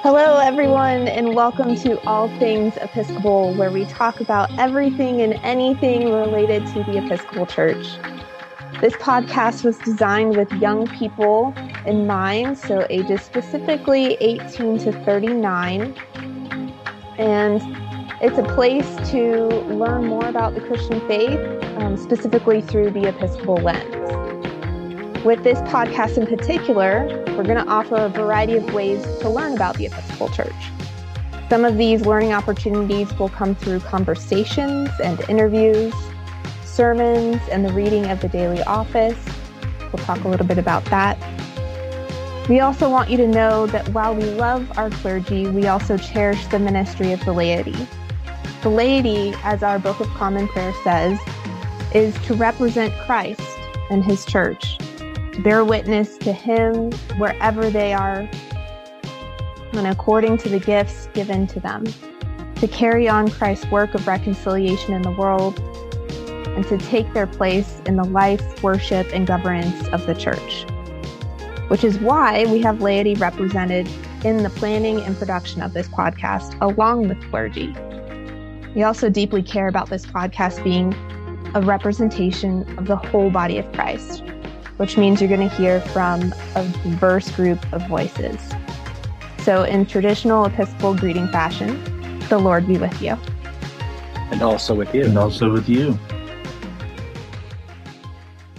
Hello, everyone, and welcome to All Things Episcopal, where we talk about everything and anything related to the Episcopal Church. This podcast was designed with young people in mind, so ages specifically 18 to 39. And it's a place to learn more about the Christian faith, um, specifically through the Episcopal lens. With this podcast in particular, we're going to offer a variety of ways to learn about the Episcopal Church. Some of these learning opportunities will come through conversations and interviews, sermons, and the reading of the daily office. We'll talk a little bit about that. We also want you to know that while we love our clergy, we also cherish the ministry of the laity. The laity, as our Book of Common Prayer says, is to represent Christ and his church, bear witness to him wherever they are, and according to the gifts given to them, to carry on Christ's work of reconciliation in the world, and to take their place in the life, worship, and governance of the church. Which is why we have laity represented in the planning and production of this podcast, along with clergy. We also deeply care about this podcast being a representation of the whole body of Christ, which means you're going to hear from a diverse group of voices. So, in traditional Episcopal greeting fashion, the Lord be with you. And also with you. And also with you.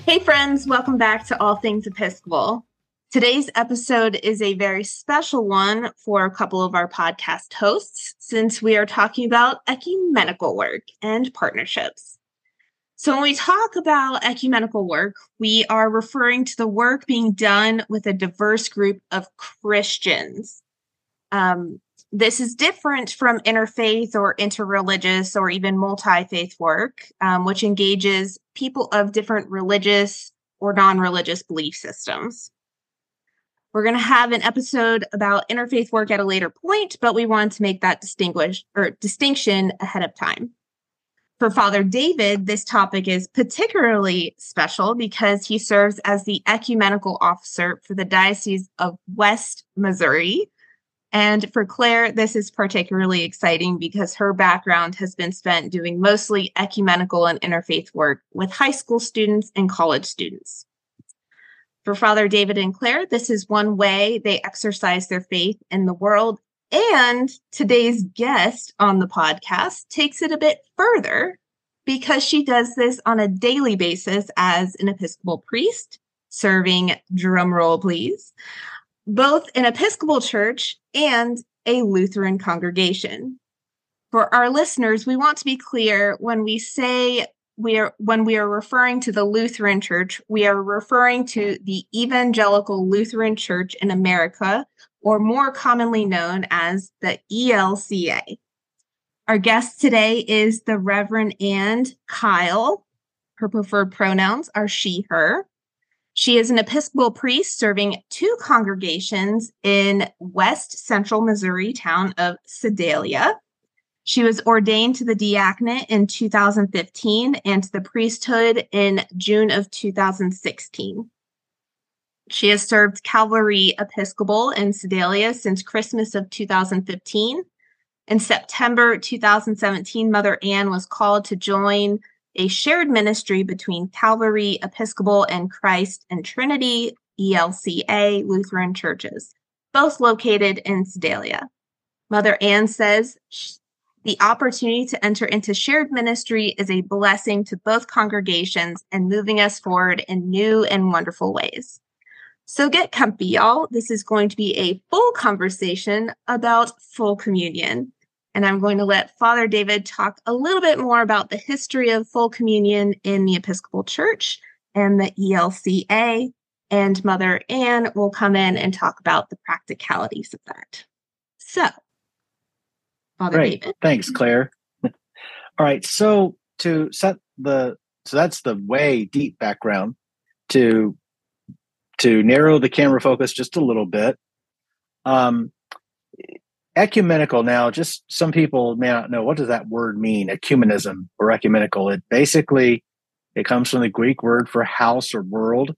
Hey, friends, welcome back to All Things Episcopal. Today's episode is a very special one for a couple of our podcast hosts since we are talking about ecumenical work and partnerships. So, when we talk about ecumenical work, we are referring to the work being done with a diverse group of Christians. Um, this is different from interfaith or interreligious or even multi faith work, um, which engages people of different religious or non religious belief systems. We're going to have an episode about interfaith work at a later point, but we want to make that distinguish or distinction ahead of time. For Father David, this topic is particularly special because he serves as the ecumenical officer for the Diocese of West Missouri, and for Clare, this is particularly exciting because her background has been spent doing mostly ecumenical and interfaith work with high school students and college students. For Father David and Clare, this is one way they exercise their faith in the world. And today's guest on the podcast takes it a bit further because she does this on a daily basis as an Episcopal priest, serving, drumroll please, both an Episcopal church and a Lutheran congregation. For our listeners, we want to be clear when we say we are when we are referring to the Lutheran Church, we are referring to the Evangelical Lutheran Church in America, or more commonly known as the ELCA. Our guest today is the Reverend Anne Kyle. Her preferred pronouns are she, her. She is an Episcopal priest serving two congregations in West Central Missouri town of Sedalia. She was ordained to the diaconate in 2015 and to the priesthood in June of 2016. She has served Calvary Episcopal in Sedalia since Christmas of 2015. In September 2017, Mother Anne was called to join a shared ministry between Calvary Episcopal and Christ and Trinity ELCA Lutheran churches, both located in Sedalia. Mother Anne says the opportunity to enter into shared ministry is a blessing to both congregations and moving us forward in new and wonderful ways. So get comfy, y'all. This is going to be a full conversation about full communion. And I'm going to let Father David talk a little bit more about the history of full communion in the Episcopal Church and the ELCA. And Mother Anne will come in and talk about the practicalities of that. So, Father Great. David. Thanks, Clare. All right. So, to set the so that's the way deep background to to narrow the camera focus just a little bit. Um, ecumenical now just some people may not know what does that word mean ecumenism or ecumenical it basically it comes from the greek word for house or world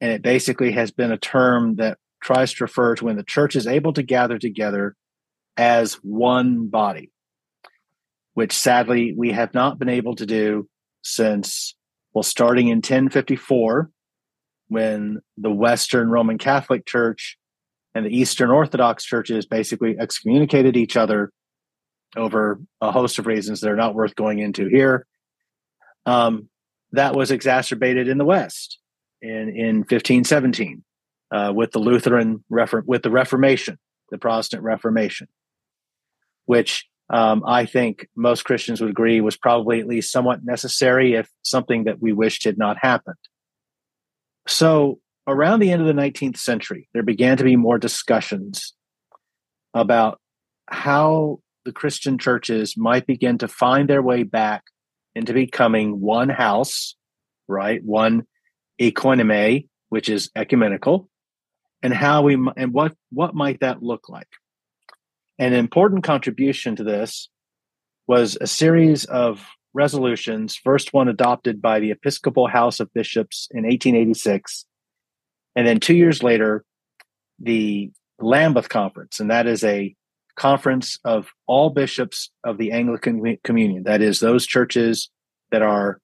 And it basically has been a term that tries to refer to when the church is able to gather together as one body, which sadly we have not been able to do since, well, starting in 1054, when the Western Roman Catholic Church and the Eastern Orthodox churches basically excommunicated each other over a host of reasons that are not worth going into here. Um, that was exacerbated in the West in, in 1517 uh, with the Lutheran refer- with the Reformation, the Protestant Reformation, which um, I think most Christians would agree was probably at least somewhat necessary, if something that we wished had not happened. So, around the end of the 19th century, there began to be more discussions about how the Christian churches might begin to find their way back into becoming one house, right? One oikonomia, which is ecumenical, and how we and what what might that look like? An important contribution to this was a series of resolutions. First one adopted by the Episcopal House of Bishops in 1886, and then two years later, the Lambeth Conference, and that is a conference of all bishops of the Anglican Communion. That is, those churches that are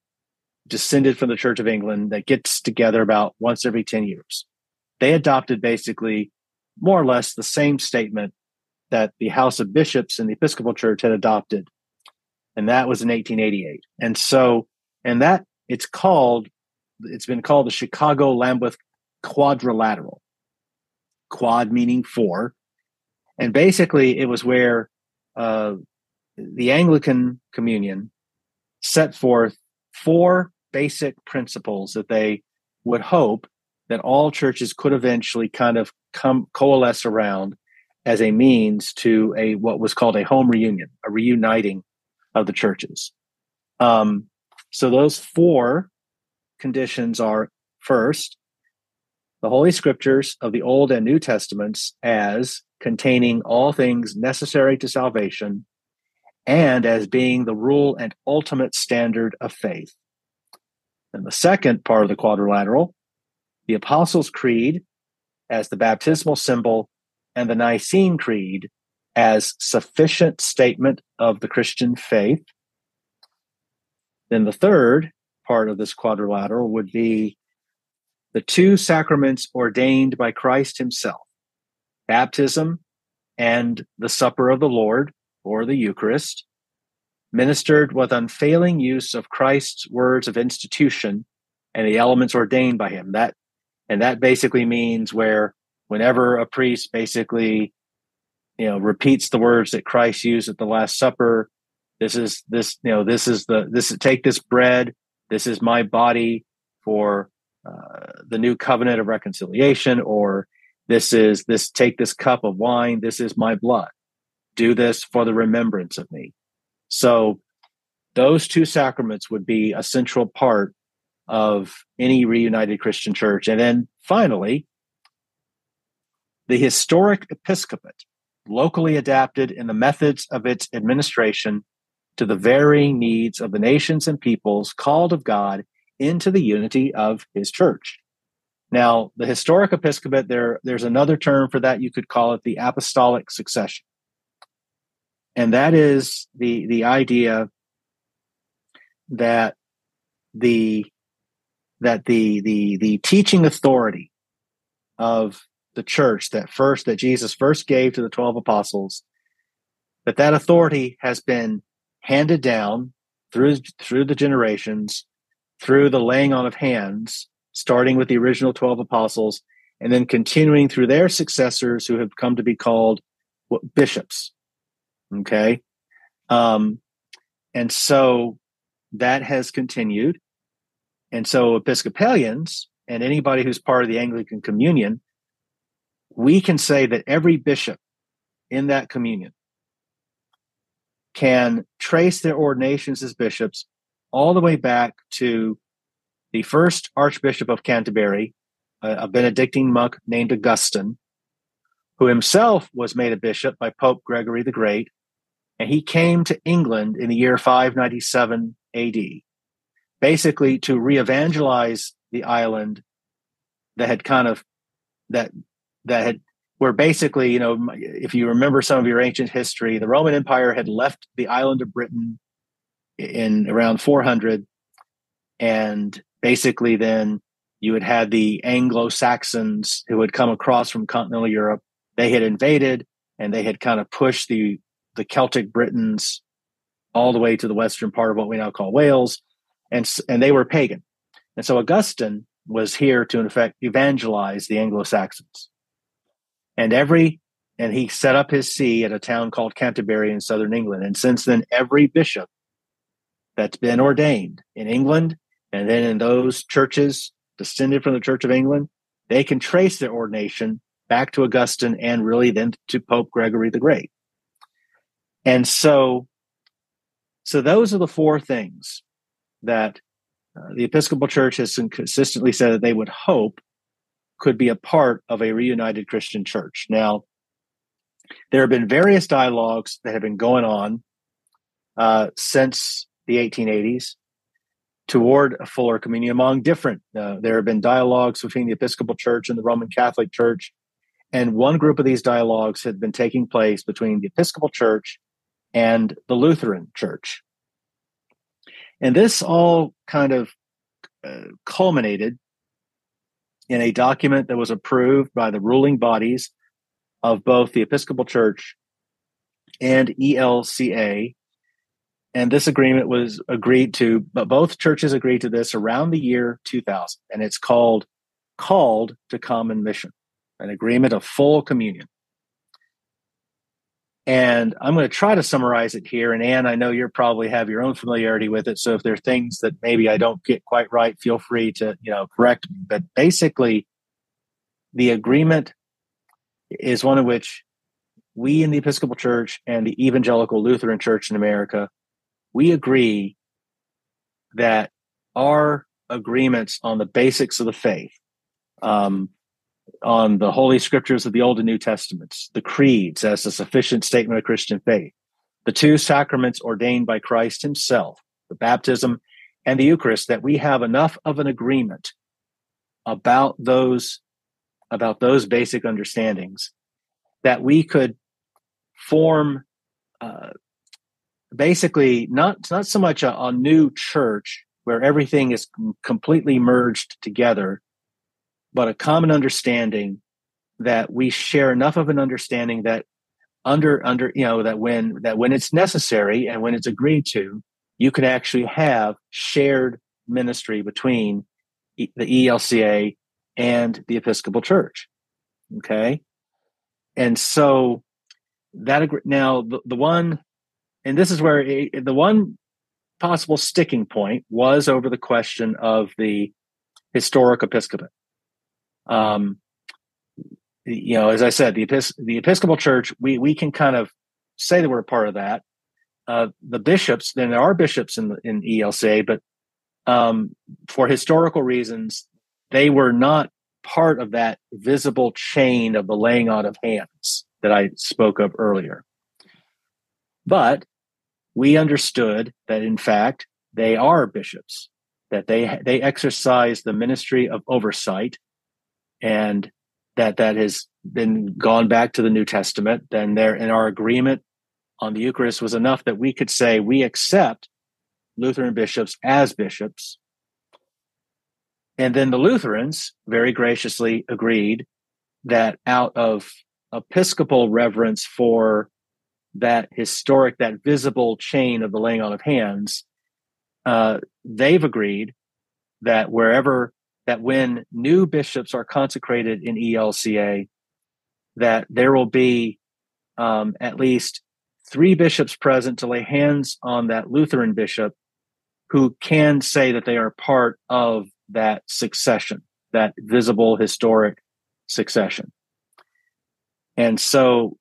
descended from the Church of England that gets together about once every 10 years. They adopted basically more or less the same statement that the House of Bishops in the Episcopal Church had adopted. And that was in 1888. And so, and that it's called, it's been called the Chicago Lambeth Quadrilateral. Quad meaning four, and basically it was where uh, the Anglican Communion set forth four basic principles that they would hope that all churches could eventually kind of come coalesce around as a means to a what was called a home reunion, a reuniting of the churches. Um, so those four conditions are first, the Holy Scriptures of the Old and New Testaments as containing all things necessary to salvation and as being the rule and ultimate standard of faith. And the second part of the quadrilateral, the Apostles' Creed as the baptismal symbol and the Nicene Creed as sufficient statement of the Christian faith. Then the third part of this quadrilateral would be the two sacraments ordained by Christ himself baptism and the supper of the Lord, or the Eucharist, ministered with unfailing use of Christ's words of institution and the elements ordained by him. That and that basically means where whenever a priest basically you know repeats the words that Christ used at the last supper, this is this you know this is the this is take this bread, this is my body for uh, the new covenant of reconciliation or this is this take this cup of wine. This is my blood. Do this for the remembrance of me. So those two sacraments would be a central part of any reunited Christian church. And then finally, the historic episcopate, locally adapted in the methods of its administration to the varying needs of the nations and peoples called of God into the unity of his church. Now, the historic episcopate, there, there's another term for that. You could call it the apostolic succession. And that is the, the idea that the, that the, the, the teaching authority of the church that first, that Jesus first gave to the 12 apostles, that that authority has been handed down through, through the generations, through the laying on of hands starting with the original 12 apostles and then continuing through their successors who have come to be called bishops. Okay. Um, and so that has continued. And so Episcopalians and anybody who's part of the Anglican communion, we can say that every bishop in that communion can trace their ordinations as bishops all the way back to the first Archbishop of Canterbury, a, Benedictine monk named Augustine, who himself was made a bishop by Pope Gregory the Great, and he came to England in the year 597 AD, basically to re evangelize the island that had kind of that that had where basically, you know, if you remember some of your ancient history, the Roman Empire had left the island of Britain in around 400, and basically then you had had the Anglo Saxons who had come across from continental Europe. They had invaded and they had kind of pushed the the Celtic Britons all the way to the western part of what we now call Wales, and and they were pagan, and so Augustine was here to in effect evangelize the Anglo Saxons, and every and he set up his see at a town called Canterbury in southern England, and since then every bishop that's been ordained in England and then in those churches descended from the Church of England, they can trace their ordination back to Augustine and really then to Pope Gregory the Great. And so, so those are the four things that uh, the Episcopal Church has consistently said that they would hope could be a part of a reunited Christian church. Now, there have been various dialogues that have been going on uh, since the 1880s toward a fuller communion among different. Uh, there have been dialogues between the Episcopal Church and the Roman Catholic Church. And one group of these dialogues had been taking place between the Episcopal Church and the Lutheran Church. And this all kind of uh, culminated in a document that was approved by the ruling bodies of both the Episcopal Church and ELCA and this agreement was agreed to, but both churches agreed to this around the year 2000. And it's called Called to Common Mission, an agreement of full communion. And I'm going to try to summarize it here. And Anne, I know you probably have your own familiarity with it. So if there are things that maybe I don't get quite right, feel free to, you know, correct me. But basically, the agreement is one in which we in the Episcopal Church and the Evangelical Lutheran Church in America we agree that our agreements on the basics of the faith, um, on the Holy Scriptures of the Old and New Testaments, the creeds as a sufficient statement of Christian faith, the two sacraments ordained by Christ Himself, the baptism and the Eucharist, that we have enough of an agreement about those about those basic understandings that we could form uh, basically not not so much a, a new church where everything is completely merged together, but a common understanding that we share enough of an understanding that under under you know that when that when it's necessary and when it's agreed to, you can actually have shared ministry between the ELCA and the Episcopal Church. Okay, and so that now the, the one and this is where it, the one possible sticking point was over the question of the historic episcopate. Um, you know, as I said, the, Epis- the Episcopal Church, we we can kind of say that we're a part of that. Uh, the bishops, then there are bishops in the, in ELCA, but um, for historical reasons, they were not part of that visible chain of the laying on of hands that I spoke of earlier. But we understood that in fact they are bishops, that they they exercise the ministry of oversight, and that that has been gone back to the New Testament. Then there in our agreement on the Eucharist was enough that we could say we accept Lutheran bishops as bishops. And then the Lutherans very graciously agreed that out of episcopal reverence for that historic, that visible chain of the laying on of hands, uh, they've agreed that wherever that when new bishops are consecrated in ELCA, that there will be um, at least three bishops present to lay hands on that Lutheran bishop who can say that they are part of that succession, that visible historic succession. And so,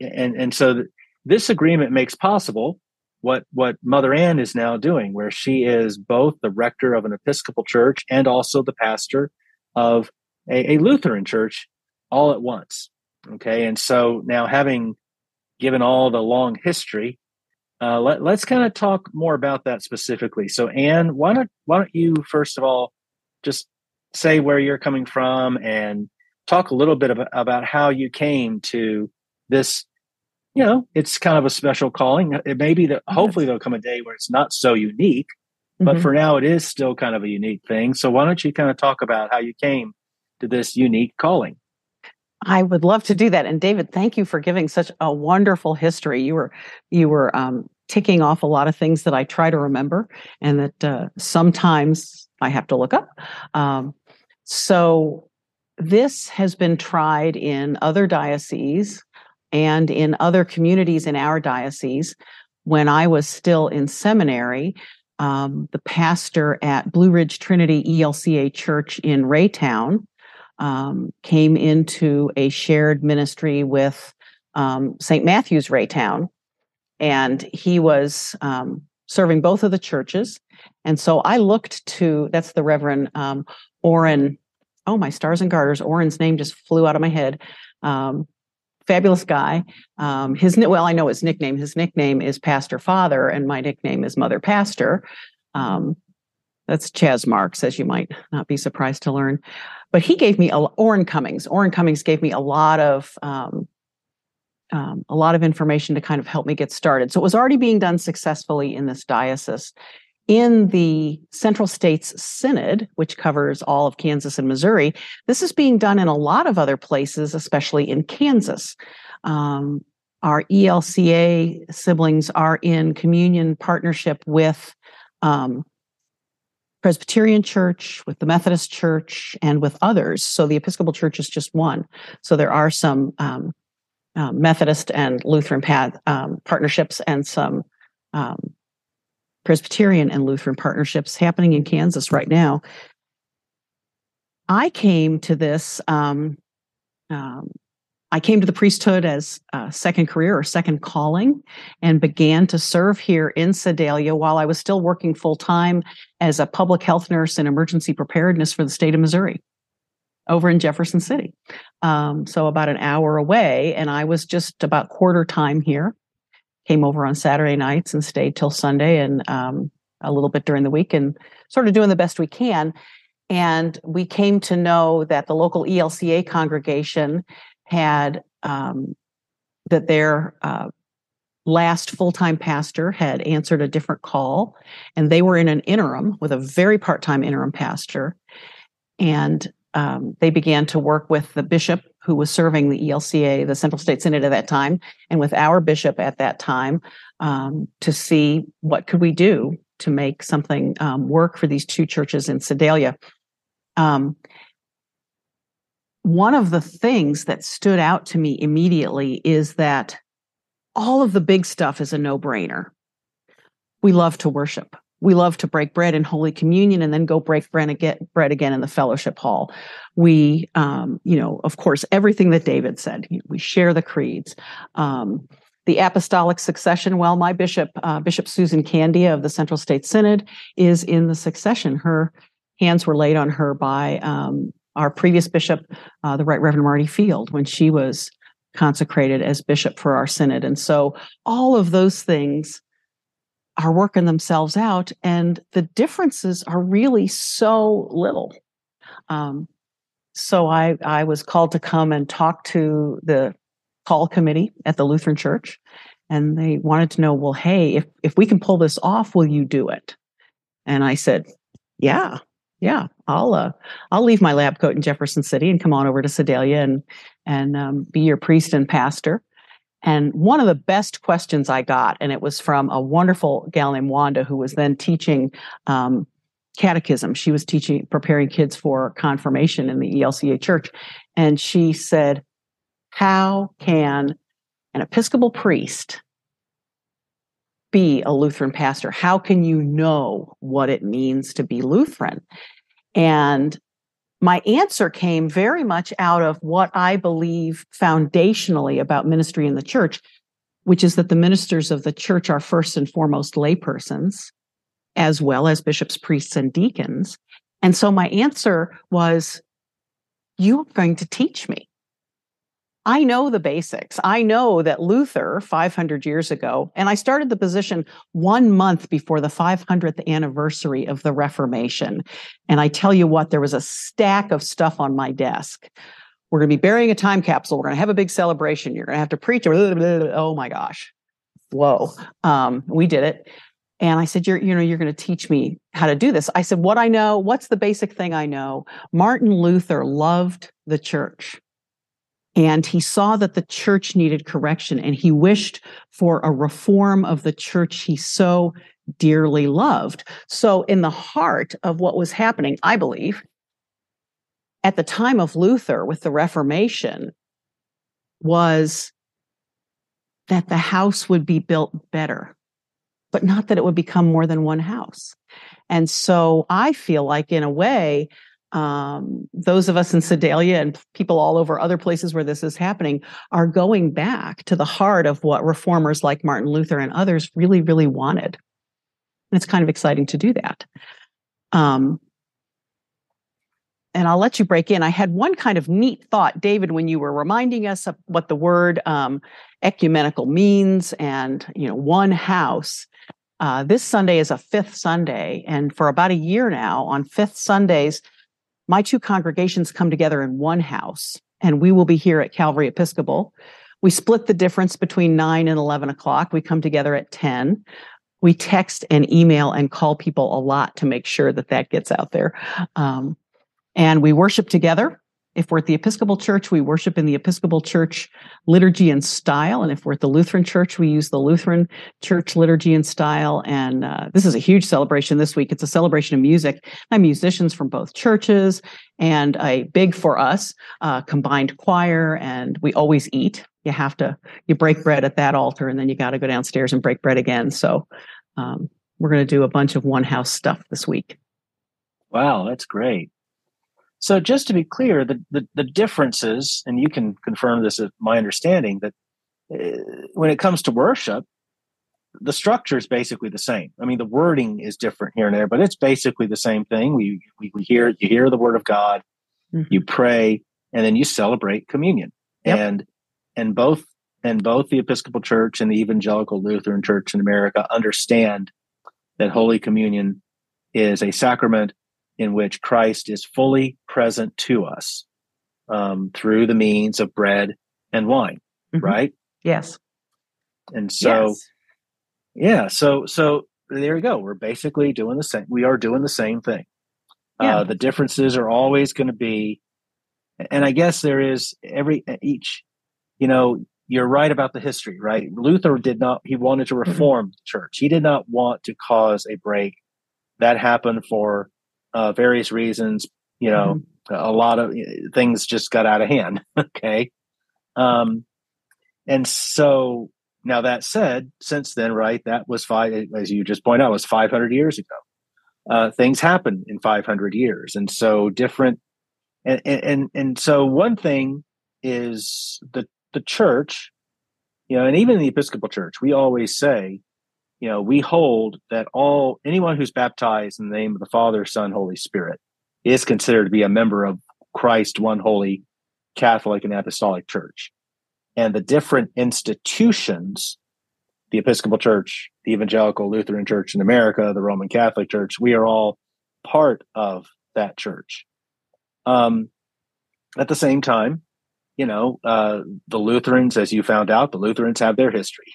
and and so this agreement makes possible what what Mother Anne is now doing, where she is both the rector of an Episcopal church and also the pastor of a, a Lutheran church all at once. Okay, and so now having given all the long history, uh, let, us kind of talk more about that specifically. So, Anne, why don't why don't you first of all just say where you're coming from and talk a little bit about, about how you came to this you know it's kind of a special calling it may be that hopefully there'll come a day where it's not so unique but mm-hmm. for now it is still kind of a unique thing so why don't you kind of talk about how you came to this unique calling I would love to do that. And David, thank you for giving such a wonderful history. You were you were um, ticking off a lot of things that I try to remember, and that uh, sometimes I have to look up. Um, so this has been tried in other dioceses and in other communities in our diocese. When I was still in seminary, um, the pastor at Blue Ridge Trinity ELCA Church in Raytown um, came into a shared ministry with um, St. Matthew's Raytown, and he was um, serving both of the churches. And so I looked to that's the Reverend um. Oh, my stars and garters! Orrin's name just flew out of my head. Um, fabulous guy. Um, his well, I know his nickname. His nickname is Pastor Father, and my nickname is Mother Pastor. Um, that's Chaz Marks, as you might not be surprised to learn. But he gave me a, Orrin Cummings. Orrin Cummings gave me a lot of um, um, a lot of information to kind of help me get started. So it was already being done successfully in this diocese. In the Central States Synod, which covers all of Kansas and Missouri, this is being done in a lot of other places, especially in Kansas. Um, our ELCA siblings are in communion partnership with um, Presbyterian Church, with the Methodist Church, and with others. So the Episcopal Church is just one. So there are some um, uh, Methodist and Lutheran path, um, partnerships and some um, Presbyterian and Lutheran partnerships happening in Kansas right now. I came to this um, um, I came to the priesthood as a second career or second calling and began to serve here in Sedalia while I was still working full time as a public health nurse in emergency preparedness for the state of Missouri over in Jefferson City. Um, so about an hour away. And I was just about quarter time here. Came over on Saturday nights and stayed till Sunday and um, a little bit during the week and sort of doing the best we can. And we came to know that the local ELCA congregation had um, that their uh, last full time pastor had answered a different call, and they were in an interim with a very part time interim pastor. And um, they began to work with the bishop who was serving the ELCA, the Central State Synod at that time, and with our bishop at that time um, to see what could we do to make something um, work for these two churches in Sedalia. Um, one of the things that stood out to me immediately is that all of the big stuff is a no brainer. We love to worship. We love to break bread in Holy Communion and then go break bread again, bread again in the fellowship hall. We, um, you know, of course, everything that David said. We share the creeds. Um, the apostolic succession. Well, my bishop, uh, Bishop Susan Candea of the Central State Synod, is in the succession. Her hands were laid on her by um, our previous bishop, uh, the Right Reverend Marty Field, when she was consecrated as bishop for our synod. And so all of those things are working themselves out, and the differences are really so little. Um, so I, I was called to come and talk to the call committee at the Lutheran Church, and they wanted to know, well, hey, if if we can pull this off, will you do it? And I said, yeah, yeah, I'll uh, I'll leave my lab coat in Jefferson City and come on over to Sedalia and and um, be your priest and pastor. And one of the best questions I got, and it was from a wonderful gal named Wanda who was then teaching um, catechism. She was teaching, preparing kids for confirmation in the ELCA church, and she said, "How can an Episcopal priest be a Lutheran pastor? How can you know what it means to be Lutheran? And my answer came very much out of what I believe foundationally about ministry in the church, which is that the ministers of the church are first and foremost laypersons, as well as bishops, priests, and deacons. And so my answer was, You are going to teach me. I know the basics. I know that Luther 500 years ago, and I started the position one month before the 500th anniversary of the Reformation. And I tell you what, there was a stack of stuff on my desk. We're going to be burying a time capsule. We're going to have a big celebration. You're going to have to preach. Oh my gosh. Whoa. Um, we did it. And I said, you're, you know, you're going to teach me how to do this. I said, what I know, what's the basic thing I know? Martin Luther loved the church and he saw that the church needed correction and he wished for a reform of the church he so dearly loved. So, in the heart of what was happening, I believe, at the time of Luther with the Reformation, was that the house would be built better, but not that it would become more than one house. And so I feel like, in a way, um, those of us in Sedalia and people all over other places where this is happening are going back to the heart of what reformers like Martin Luther and others really, really wanted. And it's kind of exciting to do that. Um, and I'll let you break in. I had one kind of neat thought, David, when you were reminding us of what the word um, ecumenical means and, you know, one house. Uh, this Sunday is a fifth Sunday. And for about a year now, on fifth Sundays, my two congregations come together in one house, and we will be here at Calvary Episcopal. We split the difference between 9 and 11 o'clock. We come together at 10. We text and email and call people a lot to make sure that that gets out there. Um, and we worship together. If we're at the Episcopal Church, we worship in the Episcopal Church liturgy and style. And if we're at the Lutheran Church, we use the Lutheran Church liturgy and style. And uh, this is a huge celebration this week. It's a celebration of music. I have musicians from both churches and a big for us uh, combined choir. And we always eat. You have to, you break bread at that altar and then you got to go downstairs and break bread again. So um, we're going to do a bunch of one house stuff this week. Wow, that's great. So just to be clear, the, the, the differences, and you can confirm this as my understanding, that uh, when it comes to worship, the structure is basically the same. I mean, the wording is different here and there, but it's basically the same thing. We, we, we hear, you hear the word of God, mm-hmm. you pray, and then you celebrate communion. Yep. And, and both, and both the Episcopal Church and the Evangelical Lutheran Church in America understand that Holy Communion is a sacrament in which Christ is fully present to us um, through the means of bread and wine, mm-hmm. right? Yes. And so, yes. yeah, so so there you go. We're basically doing the same. We are doing the same thing. Yeah. Uh, the differences are always going to be, and I guess there is every each. You know, you're right about the history, right? Luther did not. He wanted to mm-hmm. reform mm-hmm. the church. He did not want to cause a break. That happened for uh, various reasons, you know, mm-hmm. a lot of things just got out of hand. okay. Um, and so now that said, since then, right, that was five, as you just point out, was 500 years ago. Uh, things happen in 500 years. And so different, and, and, and so one thing is the, the church, you know, and even the Episcopal Church, we always say, you know, we hold that all anyone who's baptized in the name of the Father, Son, Holy Spirit is considered to be a member of Christ, one holy Catholic and Apostolic Church. And the different institutions, the Episcopal Church, the Evangelical Lutheran Church in America, the Roman Catholic Church, we are all part of that church. Um, at the same time, you know, uh, the Lutherans, as you found out, the Lutherans have their history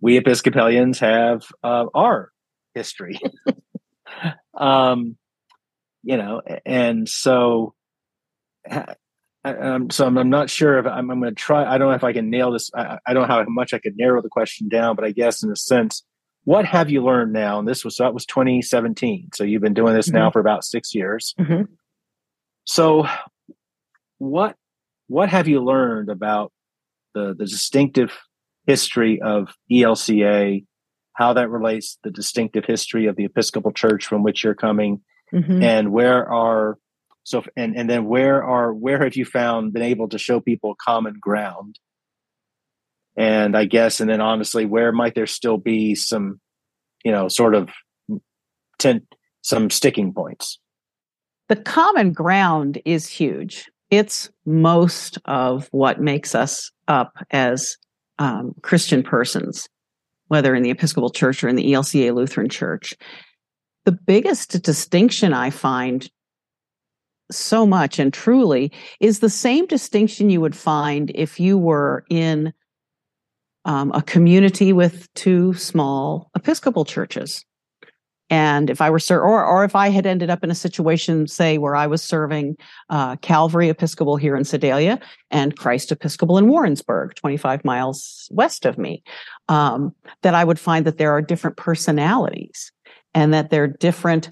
we Episcopalians have uh, our history. um, you know, and so, um, so I'm, I'm, not sure if I'm, I'm going to try. I don't know if I can nail this. I, I, don't know how much I could narrow the question down, but I guess in a sense, what have you learned now? And this was that was 2017. So you've been doing this mm-hmm. now for about six years. Mm-hmm. So, what what have you learned about the the distinctive history of ELCA, how that relates the distinctive history of the Episcopal Church from which you're coming, mm-hmm. and where are so and and then where are where have you found been able to show people common ground? And I guess, and then honestly, where might there still be some, you know, sort of tent some sticking points? The common ground is huge it's most of what makes us up as um, Christian persons, whether in the Episcopal Church or in the ELCA Lutheran Church. The biggest distinction I find so much and truly is the same distinction you would find if you were in um, a community with two small Episcopal churches. And if I were, ser- or, or if I had ended up in a situation, say, where I was serving uh, Calvary Episcopal here in Sedalia and Christ Episcopal in Warrensburg, 25 miles west of me, um, that I would find that there are different personalities and that there are different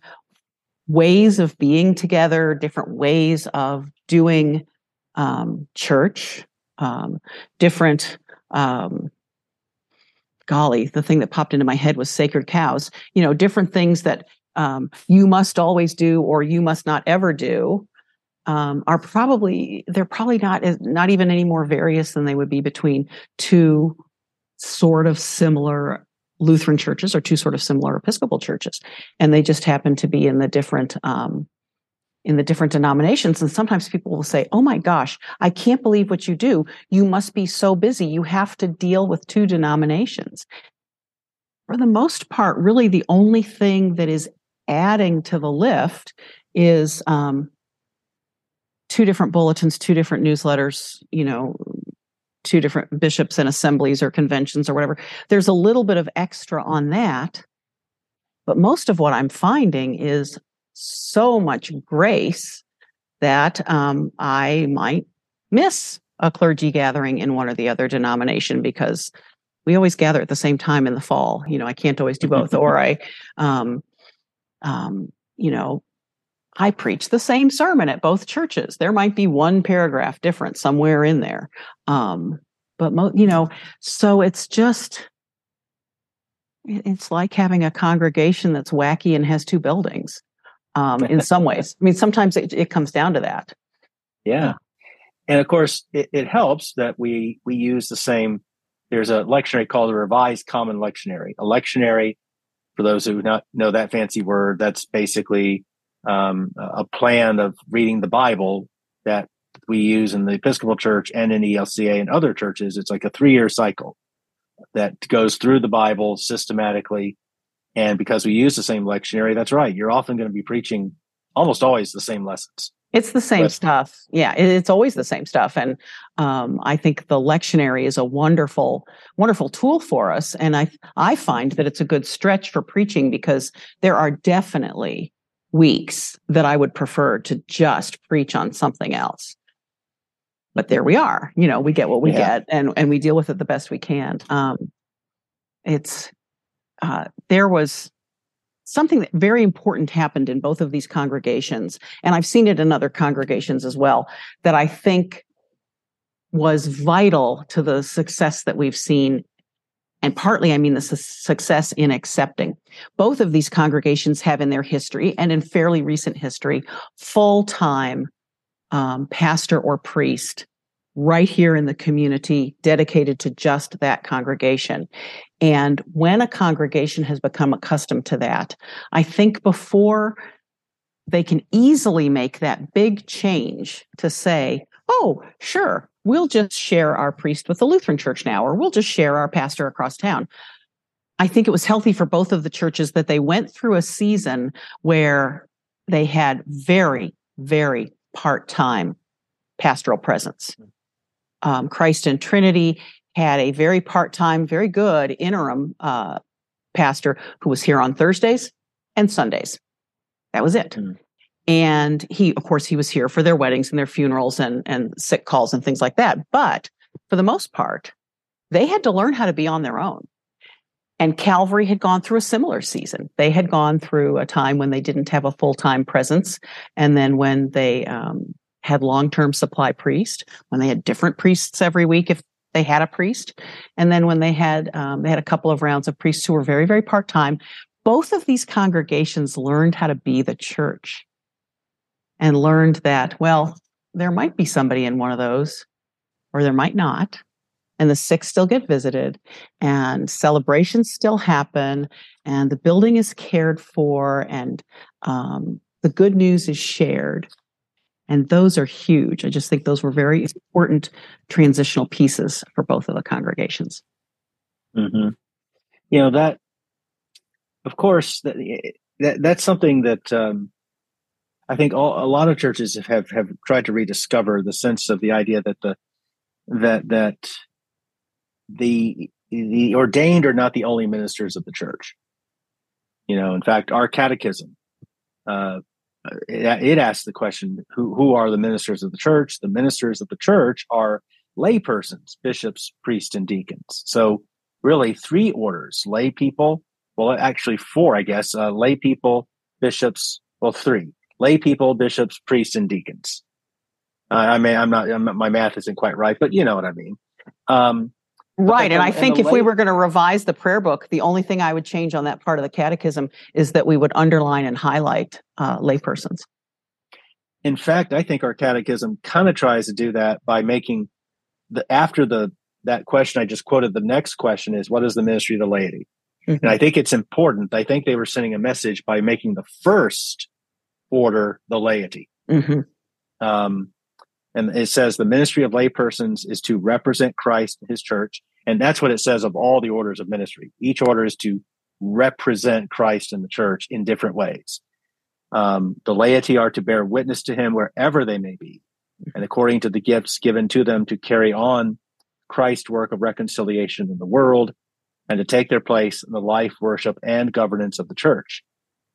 ways of being together, different ways of doing um, church, um, different um, golly, the thing that popped into my head was sacred cows, you know, different things that um, you must always do or you must not ever do. Um, are probably they're probably not not even any more various than they would be between two sort of similar Lutheran churches or two sort of similar Episcopal churches, and they just happen to be in the different um, in the different denominations. And sometimes people will say, Oh my gosh, I can't believe what you do. You must be so busy. You have to deal with two denominations. For the most part, really the only thing that is adding to the lift is um, two different bulletins, two different newsletters, you know, two different bishops and assemblies or conventions or whatever. There's a little bit of extra on that. But most of what I'm finding is so much grace that um, I might miss a clergy gathering in one or the other denomination because we always gather at the same time in the fall. You know, I can't always do both, or I, um, um, you know, I preach the same sermon at both churches. There might be one paragraph different somewhere in there, um, but mo- you know, so it's just it's like having a congregation that's wacky and has two buildings um, in some ways. I mean, sometimes it, it comes down to that. Yeah. And of course, it, it helps that we we use the same. There's a lectionary called the Revised Common Lectionary. A lectionary, for those who not know that fancy word, that's basically um, a plan of reading the Bible that we use in the Episcopal Church and in ELCA and other churches. It's like a three year cycle that goes through the Bible systematically and because we use the same lectionary, that's right. You're often going to be preaching almost always the same lessons. It's the same but, stuff. Yeah, it's always the same stuff. And um, I think the lectionary is a wonderful, wonderful tool for us. And I, I find that it's a good stretch for preaching because there are definitely weeks that I would prefer to just preach on something else. But there we are. You know, we get what we yeah. get, and and we deal with it the best we can. Um, it's uh, there was something that very important happened in both of these congregations, and I've seen it in other congregations as well, that I think was vital to the success that we've seen. And partly, I mean, the su- success in accepting. Both of these congregations have in their history and in fairly recent history full time um, pastor or priest right here in the community dedicated to just that congregation. And when a congregation has become accustomed to that, I think before they can easily make that big change to say, oh, sure, we'll just share our priest with the Lutheran church now, or we'll just share our pastor across town. I think it was healthy for both of the churches that they went through a season where they had very, very part time pastoral presence hmm. Um, Christ and Trinity had a very part time, very good interim uh, pastor who was here on Thursdays and Sundays. That was it. Mm. And he, of course, he was here for their weddings and their funerals and, and sick calls and things like that. But for the most part, they had to learn how to be on their own. And Calvary had gone through a similar season. They had gone through a time when they didn't have a full time presence. And then when they um, had long-term supply priest, when they had different priests every week if they had a priest, and then when they had um, they had a couple of rounds of priests who were very very part-time. Both of these congregations learned how to be the church and learned that well there might be somebody in one of those or there might not and the sick still get visited and celebrations still happen and the building is cared for and um, the good news is shared And those are huge. I just think those were very important transitional pieces for both of the congregations. Mm-hmm. You know, that, of course, that, that that's something that um, I think all, a lot of churches have, have tried to rediscover the sense of the idea that the that that the the ordained are not the only ministers of the church. You know, in fact, our catechism uh, it, asks the question: Who who are the ministers of the church? The ministers of the church are laypersons, bishops, priests, and deacons. So, really, three orders: lay people. Well, actually, four, I guess. Uh, lay people, bishops. Well, three: lay people, bishops, priests, and deacons. Uh, I mean, I'm not. I'm, my math isn't quite right, but you know what I mean. Um, Right. And I think if we were going to revise the prayer book, the only thing I would change on that part of the catechism is that we would underline and highlight uh, laypersons. In fact, I think our catechism kind of tries to do that by making the after the that question I just quoted, the next question is what is the ministry of the laity? Mm-hmm. And I think it's important. I think they were sending a message by making the first order the laity. Mm-hmm. Um, and it says the ministry of laypersons is to represent Christ and his church. And that's what it says of all the orders of ministry. Each order is to represent Christ and the church in different ways. Um, the laity are to bear witness to him wherever they may be, and according to the gifts given to them to carry on Christ's work of reconciliation in the world and to take their place in the life, worship, and governance of the church.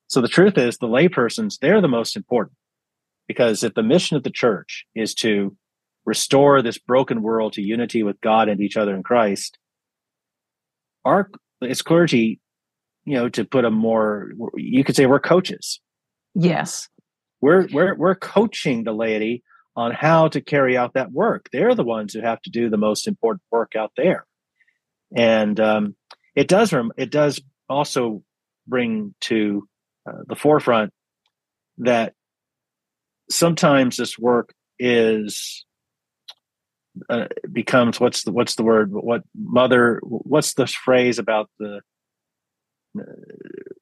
So the truth is, the laypersons, they're the most important. Because if the mission of the church is to restore this broken world to unity with God and each other in Christ, our as clergy, you know, to put a more, you could say we're coaches. Yes, we're we're we're coaching the laity on how to carry out that work. They're the ones who have to do the most important work out there, and um, it does it does also bring to uh, the forefront that sometimes this work is uh, becomes what's the what's the word what mother what's the phrase about the uh,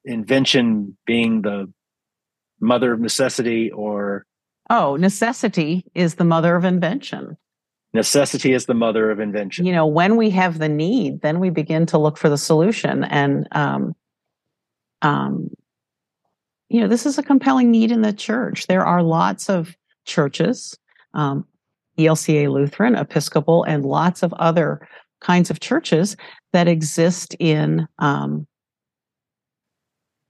invention being the mother of necessity or? Oh necessity is the mother of invention. Necessity is the mother of invention. You know when we have the need then we begin to look for the solution. And um um you know, this is a compelling need in the church. There are lots of churches, um, ELCA Lutheran, Episcopal, and lots of other kinds of churches that exist in um,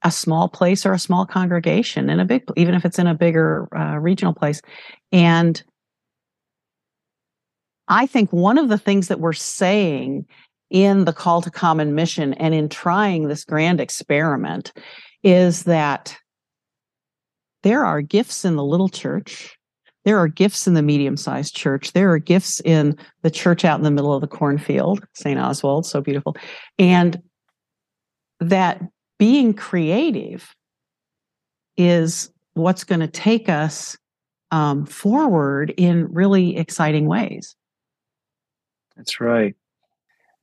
a small place or a small congregation in a big, even if it's in a bigger uh, regional place. And I think one of the things that we're saying in the call to common mission and in trying this grand experiment is that there are gifts in the little church. There are gifts in the medium sized church. There are gifts in the church out in the middle of the cornfield, St. Oswald, so beautiful. And that being creative is what's going to take us um, forward in really exciting ways. That's right.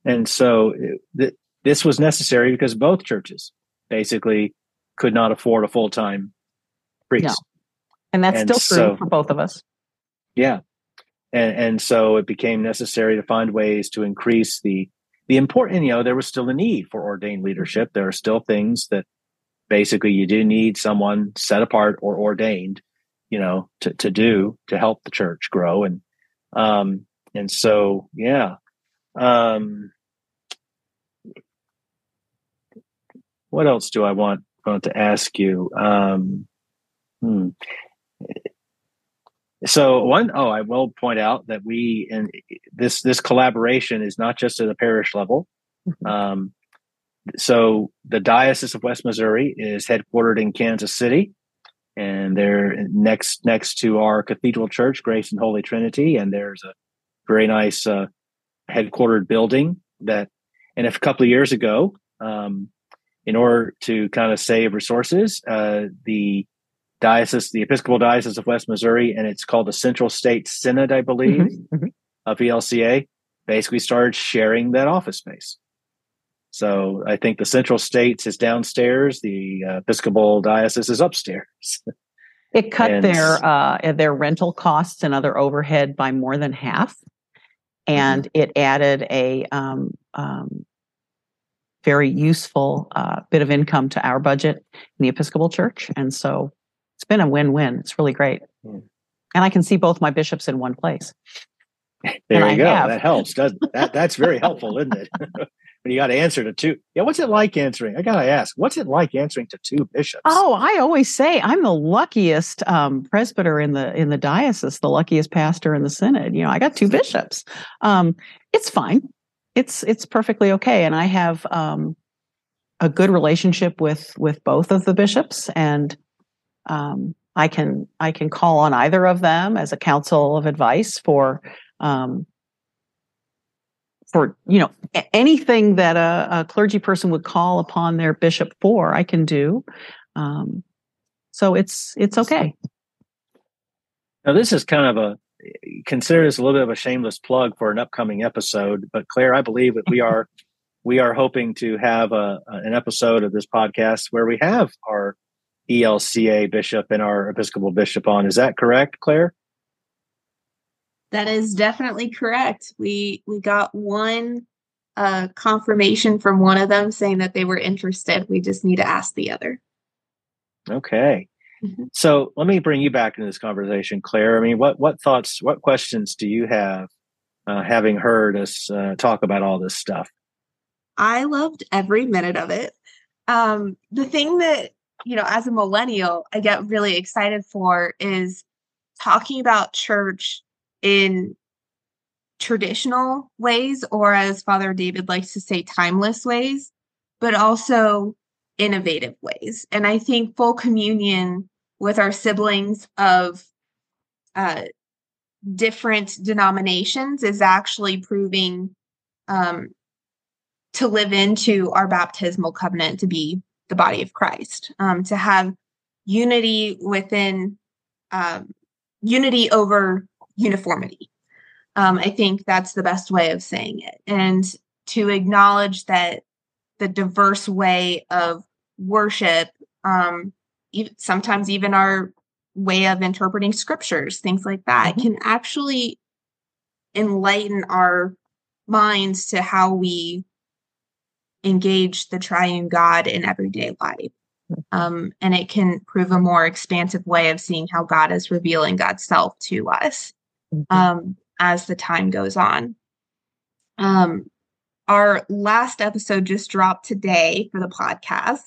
And so th- this was necessary because both churches basically could not afford a full time priest. And that's and still true so, for both of us. Yeah. And, and so it became necessary to find ways to increase the the important, you know, there was still a need for ordained leadership. There are still things that basically you do need someone set apart or ordained, you know, to, to do to help the church grow. And um and so yeah. Um what else do I want want to ask you? Um Hmm. So one, oh, I will point out that we and this this collaboration is not just at a parish level. Mm-hmm. Um, so the Diocese of West Missouri is headquartered in Kansas City, and they're next next to our Cathedral Church, Grace and Holy Trinity, and there's a very nice uh, headquartered building that. And if a couple of years ago, um, in order to kind of save resources, uh, the diocese, the Episcopal Diocese of West Missouri, and it's called the Central State Synod, I believe, mm-hmm, mm-hmm. of ELCA, basically started sharing that office space. So I think the Central States is downstairs, the uh, Episcopal Diocese is upstairs. It cut and, their uh, their rental costs and other overhead by more than half, and mm-hmm. it added a um, um, very useful uh, bit of income to our budget in the Episcopal Church. And so it's been a win win. It's really great. Mm. And I can see both my bishops in one place. There and you I go. Have. That helps. Does that? That's very helpful, isn't it? when you got to answer to two. Yeah, what's it like answering? I got to ask, what's it like answering to two bishops? Oh, I always say I'm the luckiest um, presbyter in the in the diocese, the luckiest pastor in the synod. You know, I got two bishops. Um, it's fine it's it's perfectly okay and i have um, a good relationship with with both of the bishops and um, i can i can call on either of them as a council of advice for um, for you know anything that a, a, clergy person would call upon their bishop for i can do um, so it's it's okay now this is kind of a consider this a little bit of a shameless plug for an upcoming episode. But Clare, I believe that we are we are hoping to have a, an episode of this podcast where we have our ELCA bishop and our Episcopal bishop on. Is that correct, Clare? That is definitely correct. We we got one uh, confirmation from one of them saying that they were interested. We just need to ask the other. Okay. Mm-hmm. So let me bring you back into this conversation, Clare. I mean, what what thoughts, what questions do you have, uh, having heard us uh, talk about all this stuff? I loved every minute of it. Um, the thing that you know, as a millennial, I get really excited for is talking about church in traditional ways, or as Father David likes to say, timeless ways, but also innovative ways. And I think full communion with our siblings of uh, different denominations is actually proving um, to live into our baptismal covenant to be the body of Christ, um, to have unity within um, unity over uniformity. Um, I think that's the best way of saying it. And to acknowledge that the diverse way of worship, um, even, sometimes even our way of interpreting scriptures, things like that, mm-hmm. can actually enlighten our minds to how we engage the triune God in everyday life. Um, and it can prove a more expansive way of seeing how God is revealing God's self to us mm-hmm. um, as the time goes on. Um, our last episode just dropped today for the podcast.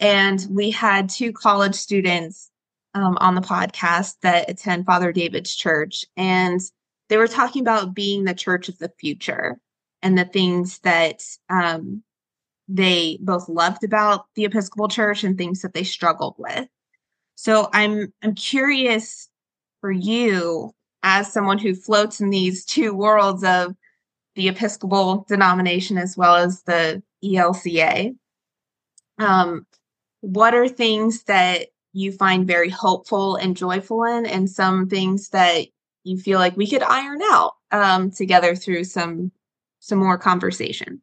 And we had two college students um, on the podcast that attend Father David's church. And they were talking about being the church of the future and the things that um, they both loved about the Episcopal Church and things that they struggled with. So I'm I'm curious for you as someone who floats in these two worlds of the Episcopal denomination as well as the ELCA. Um, what are things that you find very hopeful and joyful in, and some things that you feel like we could iron out um, together through some some more conversation?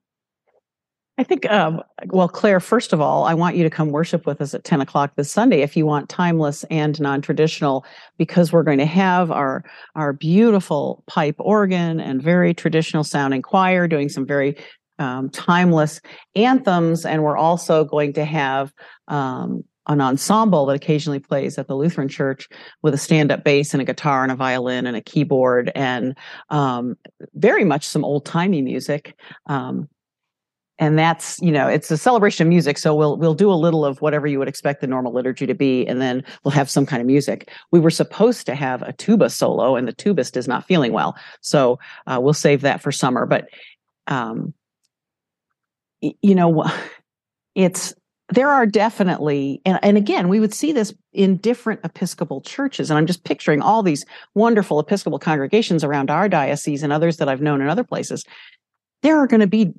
I think, um, well, Clare, first of all, I want you to come worship with us at 10 o'clock this Sunday if you want timeless and non traditional, because we're going to have our, our beautiful pipe organ and very traditional sounding choir doing some very um, timeless anthems, and we're also going to have um, an ensemble that occasionally plays at the Lutheran Church with a stand-up bass and a guitar and a violin and a keyboard and um, very much some old-timey music. Um, and that's you know it's a celebration of music so we'll we'll do a little of whatever you would expect the normal liturgy to be and then we'll have some kind of music. We were supposed to have a tuba solo and the tubist is not feeling well so uh, we'll save that for summer. But um, you know, it's there are definitely and, and again we would see this in different episcopal churches and i'm just picturing all these wonderful episcopal congregations around our diocese and others that i've known in other places. There are going to be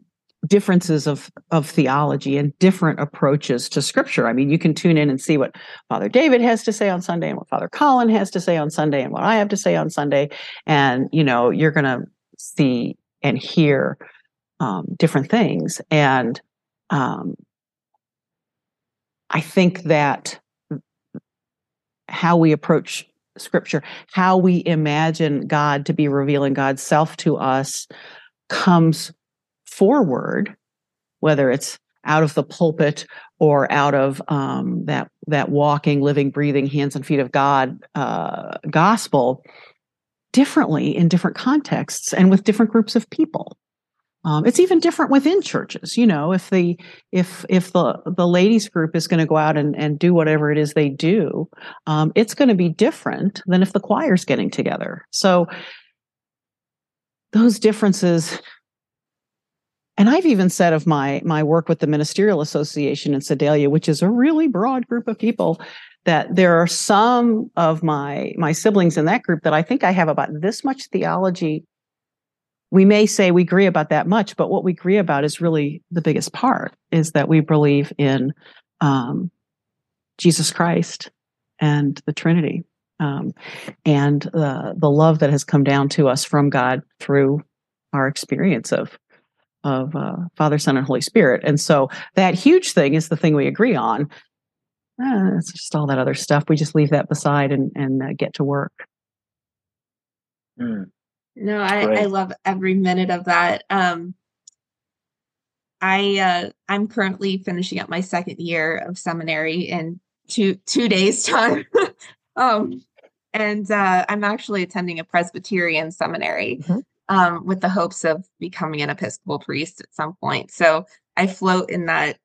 differences of of theology and different approaches to scripture i mean you can tune in and see what father david has to say on sunday and what father colin has to say on sunday and what i have to say on sunday and you know you're going to see and hear um, different things. And um, I think that how we approach scripture, how we imagine God to be revealing God's self to us comes forward, whether it's out of the pulpit or out of um, that that walking, living, breathing, hands and feet of God uh, gospel, differently in different contexts and with different groups of people. Um, it's even different within churches. You know, if the if if the the ladies group is going to go out and, and do whatever it is they do, um, it's going to be different than if the choir's getting together. So those differences and I've even said of my my work with the Ministerial Association in Sedalia, which is a really broad group of people, that there are some of my my siblings in that group that I think I have about this much theology. We may say we agree about that much, but what we agree about is really the biggest part is that we believe in um, Jesus Christ and the Trinity um, and uh, the love that has come down to us from God through our experience of of uh, Father, Son, and Holy Spirit. And so that huge thing is the thing we agree on. Uh, it's just all that other stuff. We just leave that beside and and uh, get to work. Mm. No, I, I love every minute of that. Um, I uh, I'm currently finishing up my second year of seminary in two two days time. um, and uh, I'm actually attending a Presbyterian seminary mm-hmm. Um, with the hopes of becoming an Episcopal priest at some point. So I float in that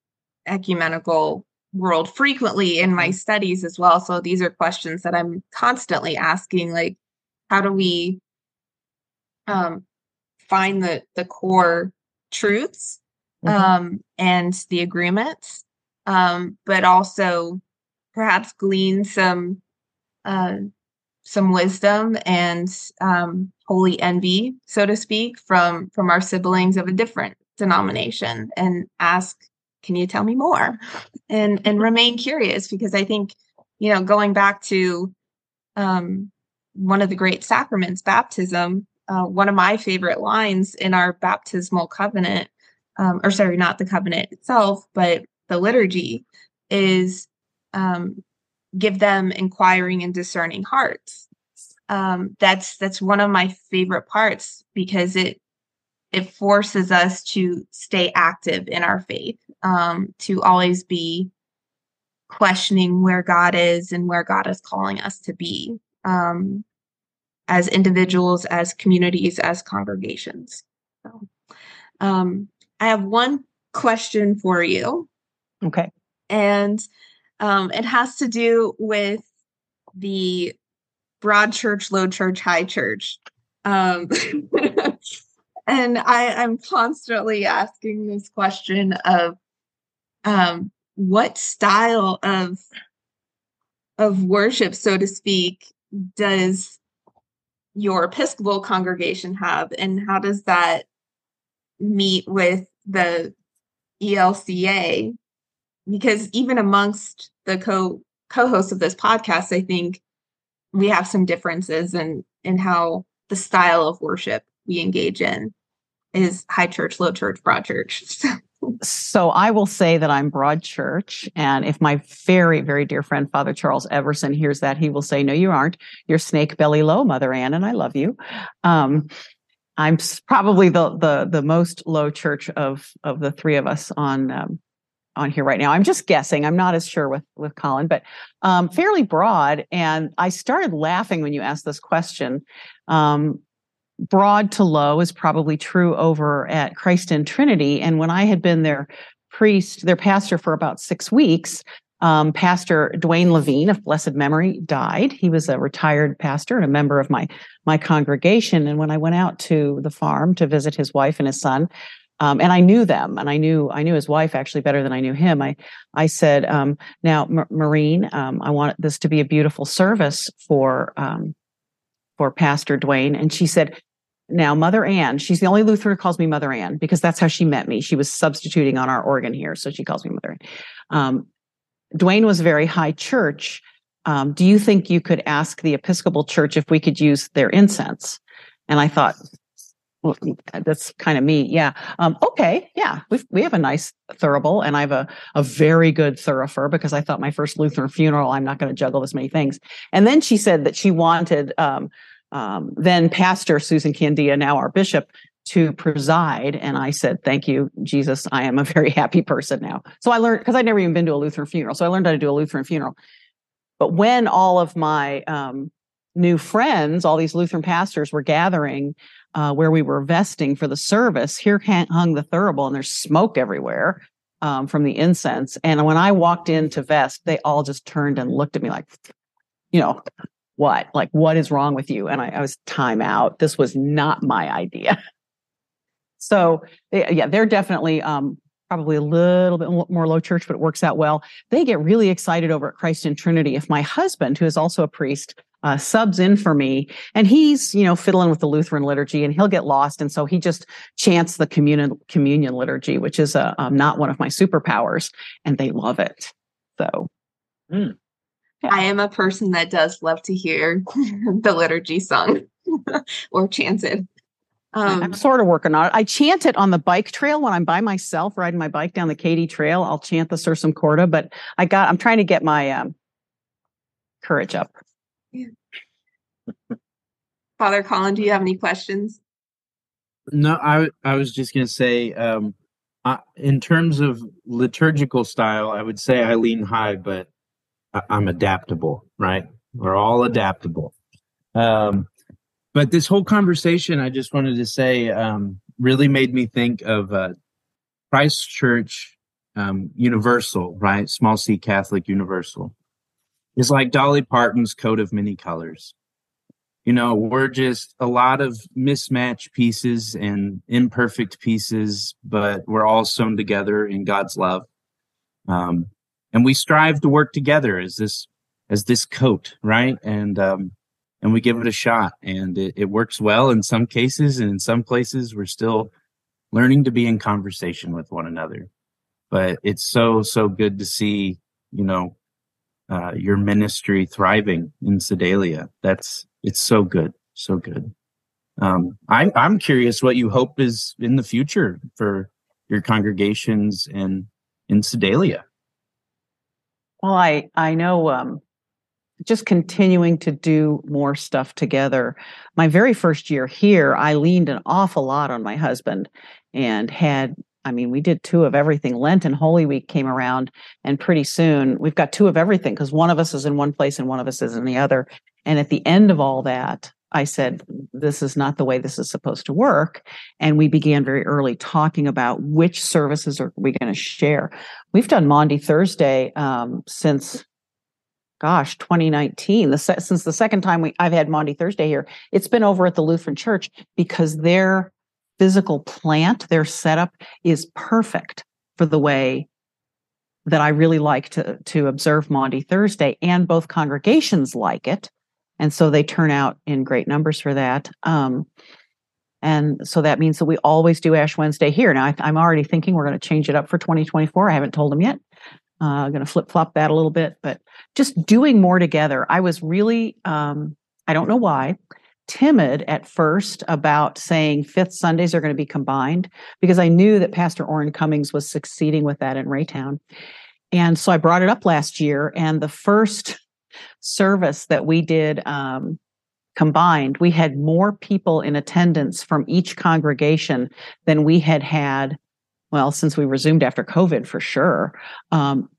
ecumenical world frequently in my mm-hmm. studies as well. So these are questions that I'm constantly asking, like, how do we um, find the the core truths mm-hmm. um, and the agreements, um, but also perhaps glean some uh, some wisdom and um, holy envy, so to speak, from from our siblings of a different denomination, and ask, "Can you tell me more?" and and remain curious because I think you know going back to um, one of the great sacraments, baptism, uh, one of my favorite lines in our baptismal covenant, um, or sorry, not the covenant itself, but the liturgy, is um, give them inquiring and discerning hearts. Um, that's that's one of my favorite parts because it it forces us to stay active in our faith, um, to always be questioning where God is and where God is calling us to be. Um, as individuals, as communities, as congregations. So, um, I have one question for you. Okay. And um, it has to do with the broad church, low church, high church. Um, and I, I'm constantly asking this question of um, what style of of worship, so to speak, does your Episcopal congregation have, and how does that meet with the ELCA? Because even amongst the co co-hosts of this podcast, I think we have some differences in in how the style of worship we engage in is high church, low church, broad church. so I will say that I'm broad church. And if my very, very dear friend, Father Charles Everson, hears that, he will say, No, you aren't. You're snake belly low, Mother Anne, and I love you. Um, I'm probably the the the most low church of of the three of us on um, on here right now. I'm just guessing. I'm not as sure with with Colin, but um, fairly broad. And I started laughing when you asked this question. Um, broad to low is probably true over at Christ in Trinity. And when I had been their priest, their pastor for about six weeks, um, Pastor Dwayne Levine of blessed memory died. He was a retired pastor and a member of my my congregation. And when I went out to the farm to visit his wife and his son, um, and I knew them, and I knew I knew his wife actually better than I knew him. I I said, um, "Now, M- Maureen, um, I want this to be a beautiful service for um, for Pastor Dwayne." And she said, now mother anne she's the only lutheran who calls me mother anne because that's how she met me she was substituting on our organ here so she calls me mother anne um, dwayne was very high church um, do you think you could ask the episcopal church if we could use their incense and i thought well, that's kind of me. Yeah. Um, okay. Yeah. We we have a nice thurible and I have a, a very good thurifer because I thought my first Lutheran funeral, I'm not going to juggle this many things. And then she said that she wanted, um, um, then Pastor Susan Candea, now our bishop, to preside. And I said, Thank you, Jesus. I am a very happy person now. So I learned because I'd never even been to a Lutheran funeral. So I learned how to do a Lutheran funeral. But when all of my um, new friends, all these Lutheran pastors were gathering uh, where we were vesting for the service, here hung the thurible and there's smoke everywhere um, from the incense. And when I walked in to vest, they all just turned and looked at me like, you know, what? Like, what is wrong with you? And I, I was time out. This was not my idea. So yeah, they're definitely um, probably a little bit more low church, but it works out well. They get really excited over at Christ in Trinity. If my husband, who is also a priest, uh, subs in for me, and he's you know fiddling with the Lutheran liturgy, and he'll get lost, and so he just chants the communion communion liturgy, which is a, um, not one of my superpowers, and they love it. So. Mm. Yeah. I am a person that does love to hear the liturgy sung or chanted. Um, I'm sort of working on it. I chant it on the bike trail when I'm by myself riding my bike down the Katy Trail. I'll chant the Sursum Corda, but I got I'm trying to get my um, courage up. Father Colin, do you have any questions? No, I I was just going to say, um, I, in terms of liturgical style, I would say I lean high, but I, am adaptable. Right, we're all adaptable. Um, but this whole conversation, I just wanted to say, um, really made me think of uh, Christ Church um, Universal, right? Small C Catholic Universal. It's like Dolly Parton's coat of many colors. You know, we're just a lot of mismatched pieces and imperfect pieces, but we're all sewn together in God's love. Um, and we strive to work together as this as this coat, right? And um, and we give it a shot and it, it works well in some cases and in some places we're still learning to be in conversation with one another but it's so so good to see you know uh, your ministry thriving in sedalia. That's it's so good so good. Um, I, i'm curious what you hope is in the future for your congregations and in sedalia. Well i i know um, just continuing to do more stuff together. My very first year here, I leaned an awful lot on my husband and had I mean, we did two of everything. Lent and Holy Week came around, and pretty soon we've got two of everything because one of us is in one place and one of us is in the other. And at the end of all that, I said, This is not the way this is supposed to work. And we began very early talking about which services are we going to share. We've done Maundy Thursday um, since gosh 2019 the se- since the second time we i've had maundy thursday here it's been over at the lutheran church because their physical plant their setup is perfect for the way that i really like to to observe maundy thursday and both congregations like it and so they turn out in great numbers for that um, and so that means that we always do ash wednesday here. Now I, am already thinking we're going to change it up for 2024 i haven't told them yet. Uh, going to flip flop that a little bit, but just doing more together. I was really, um, I don't know why, timid at first about saying fifth Sundays are going to be combined because I knew that Pastor Orrin Cummings was succeeding with that in Raytown. And so I brought it up last year, and the first service that we did um, combined, we had more people in attendance from each congregation than we had had well, since we resumed after COVID for sure, um,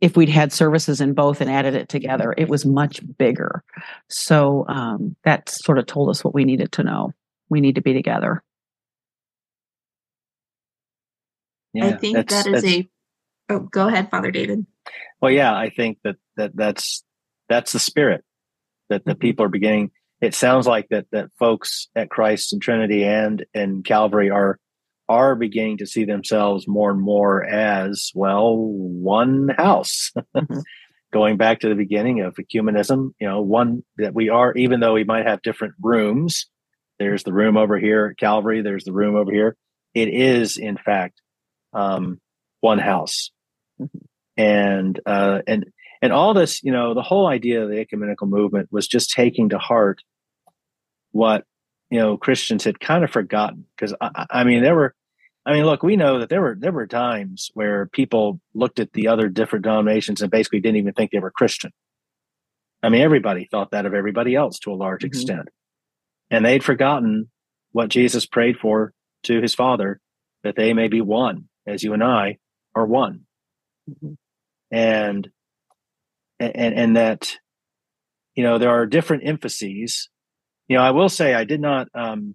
if we'd had services in both and added it together, it was much bigger. So um, that sort of told us what we needed to know. We need to be together. Yeah, I think that is a. Oh, go ahead, Father David. Well, yeah, I think that that that's that's the spirit that the mm-hmm. people are beginning. It sounds like that that folks at Christ and Trinity and in Calvary are are beginning to see themselves more and more as well one house mm-hmm. going back to the beginning of ecumenism you know one that we are even though we might have different rooms there's the room over here at calvary there's the room over here it is in fact um, one house mm-hmm. and uh, and and all this you know the whole idea of the ecumenical movement was just taking to heart what you know Christians had kind of forgotten because I, I mean there were I mean, look, we know that there were there were times where people looked at the other different denominations and basically didn't even think they were Christian. I mean, everybody thought that of everybody else to a large mm-hmm. extent, and they'd forgotten what Jesus prayed for to his Father, that they may be one, as you and I are one, mm-hmm. and and and that you know there are different emphases. You know, I will say I did not. Um,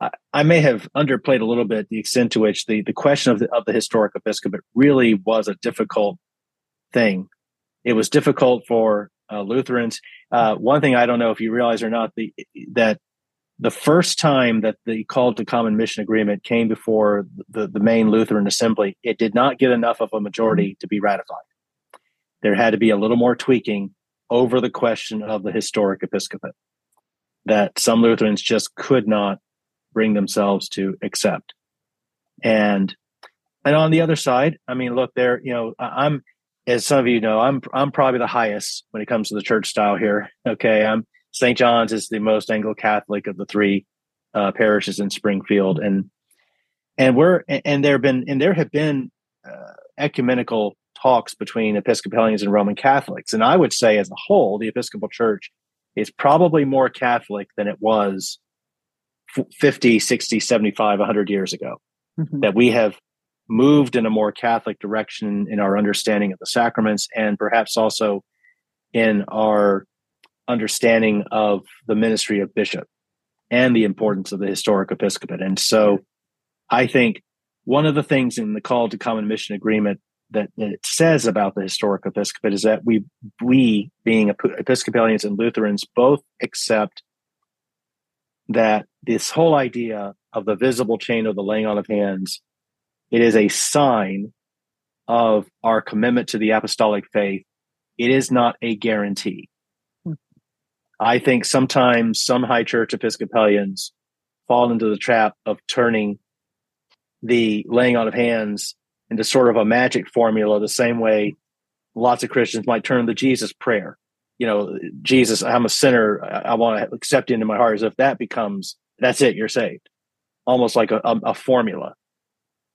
I, I may have underplayed a little bit the extent to which the, the question of the, of the historic episcopate really was a difficult thing. It was difficult for uh, Lutherans. Uh, one thing I don't know if you realize or not, the, that the first time that the call to common mission agreement came before the, the main Lutheran assembly, it did not get enough of a majority to be ratified. There had to be a little more tweaking over the question of the historic episcopate that some Lutherans just could not bring themselves to accept. And and on the other side, I mean, look, there, you know, I'm as some of you know, I'm I'm probably the highest when it comes to the church style here. Okay, I'm St. John's is the most Anglo Catholic of the three uh, parishes in Springfield, and and we're and there have been and there have been uh, ecumenical talks between Episcopalians and Roman Catholics, and I would say as a whole, the Episcopal Church is probably more Catholic than it was 50, 60, 75, 100 years ago. Mm-hmm. That we have moved in a more Catholic direction in our understanding of the sacraments and perhaps also in our understanding of the ministry of bishop and the importance of the historic episcopate. And so I think one of the things in the call to common mission agreement that, that it says about the historic episcopate is that we we being Episcopalians and Lutherans both accept that this whole idea of the visible chain of the laying on of hands, it is a sign of our commitment to the apostolic faith. It is not a guarantee. Hmm. I think sometimes some high church Episcopalians fall into the trap of turning the laying on of hands into sort of a magic formula, the same way lots of Christians might turn the Jesus prayer you know, Jesus, I'm a sinner. I, I want to accept into my heart. As if that becomes, that's it, you're saved. Almost like a, a, a formula.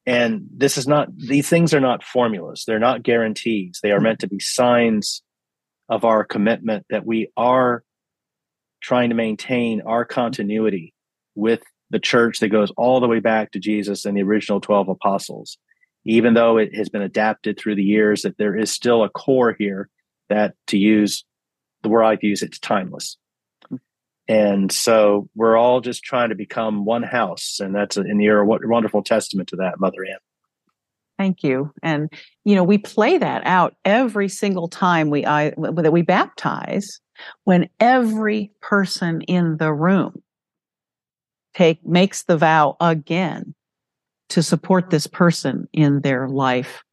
And this is not, these things are not formulas. They're not guarantees. They are meant to be signs of our commitment that we are trying to maintain our continuity with the church that goes all the way back to Jesus and the original 12 apostles. Even though it has been adapted through the years, that there is still a core here that, to use the word I use, it's timeless. Hmm. And so we're all just trying to become one house. And that's, a, and you're a wonderful testament to that, Mother Anne. Thank you. And, you know, we play that out every single time we, I, that we baptize when every person in the room take, makes the vow again to support this person in their life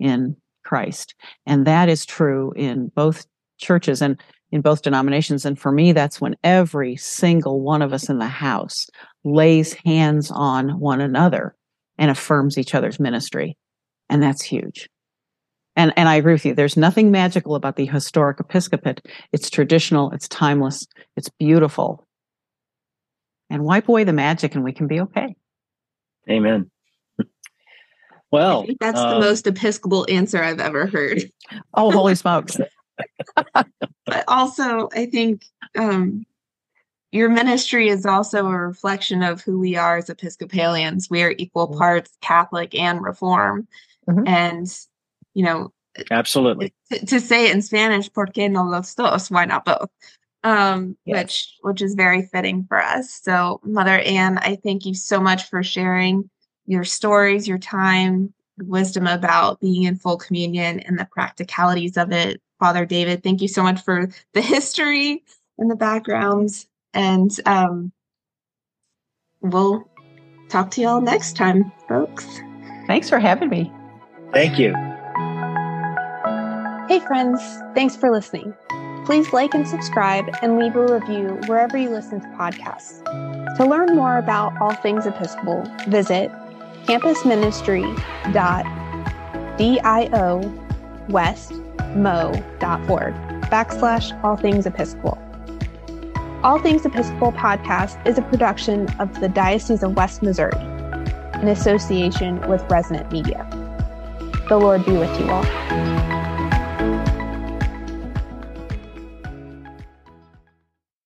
in Christ. And that is true in both churches and in both denominations. And for me, that's when every single one of us in the house lays hands on one another and affirms each other's ministry. And that's huge. And, and I agree with you. There's nothing magical about the historic episcopate. It's traditional. It's timeless. It's beautiful. And wipe away the magic and we can be okay. Amen. Well, that's um, the most Episcopal answer I've ever heard. Oh, holy smokes but also, I think um, your ministry is also a reflection of who we are as Episcopalians. We are equal mm-hmm. parts Catholic and Reform. Mm-hmm. And, you know, absolutely to, to, say it in Spanish, ¿por qué no los dos? Why not both? Um, yes. which which is very fitting for us. So, Mother Anne, I thank you so much for sharing your stories, your time, wisdom about being in full communion and the practicalities of it Father David. Thank you so much for the history and the backgrounds. And um, we'll talk to y'all next time, folks. Thanks for having me. Thank you. Hey, friends. Thanks for listening. Please like and subscribe and leave a review wherever you listen to podcasts. To learn more about all things Episcopal, visit campusministry.dio west mo.org backslash all things Episcopal. All Things Episcopal podcast is a production of the Diocese of West Missouri in association with Resonant Media. The Lord be with you all.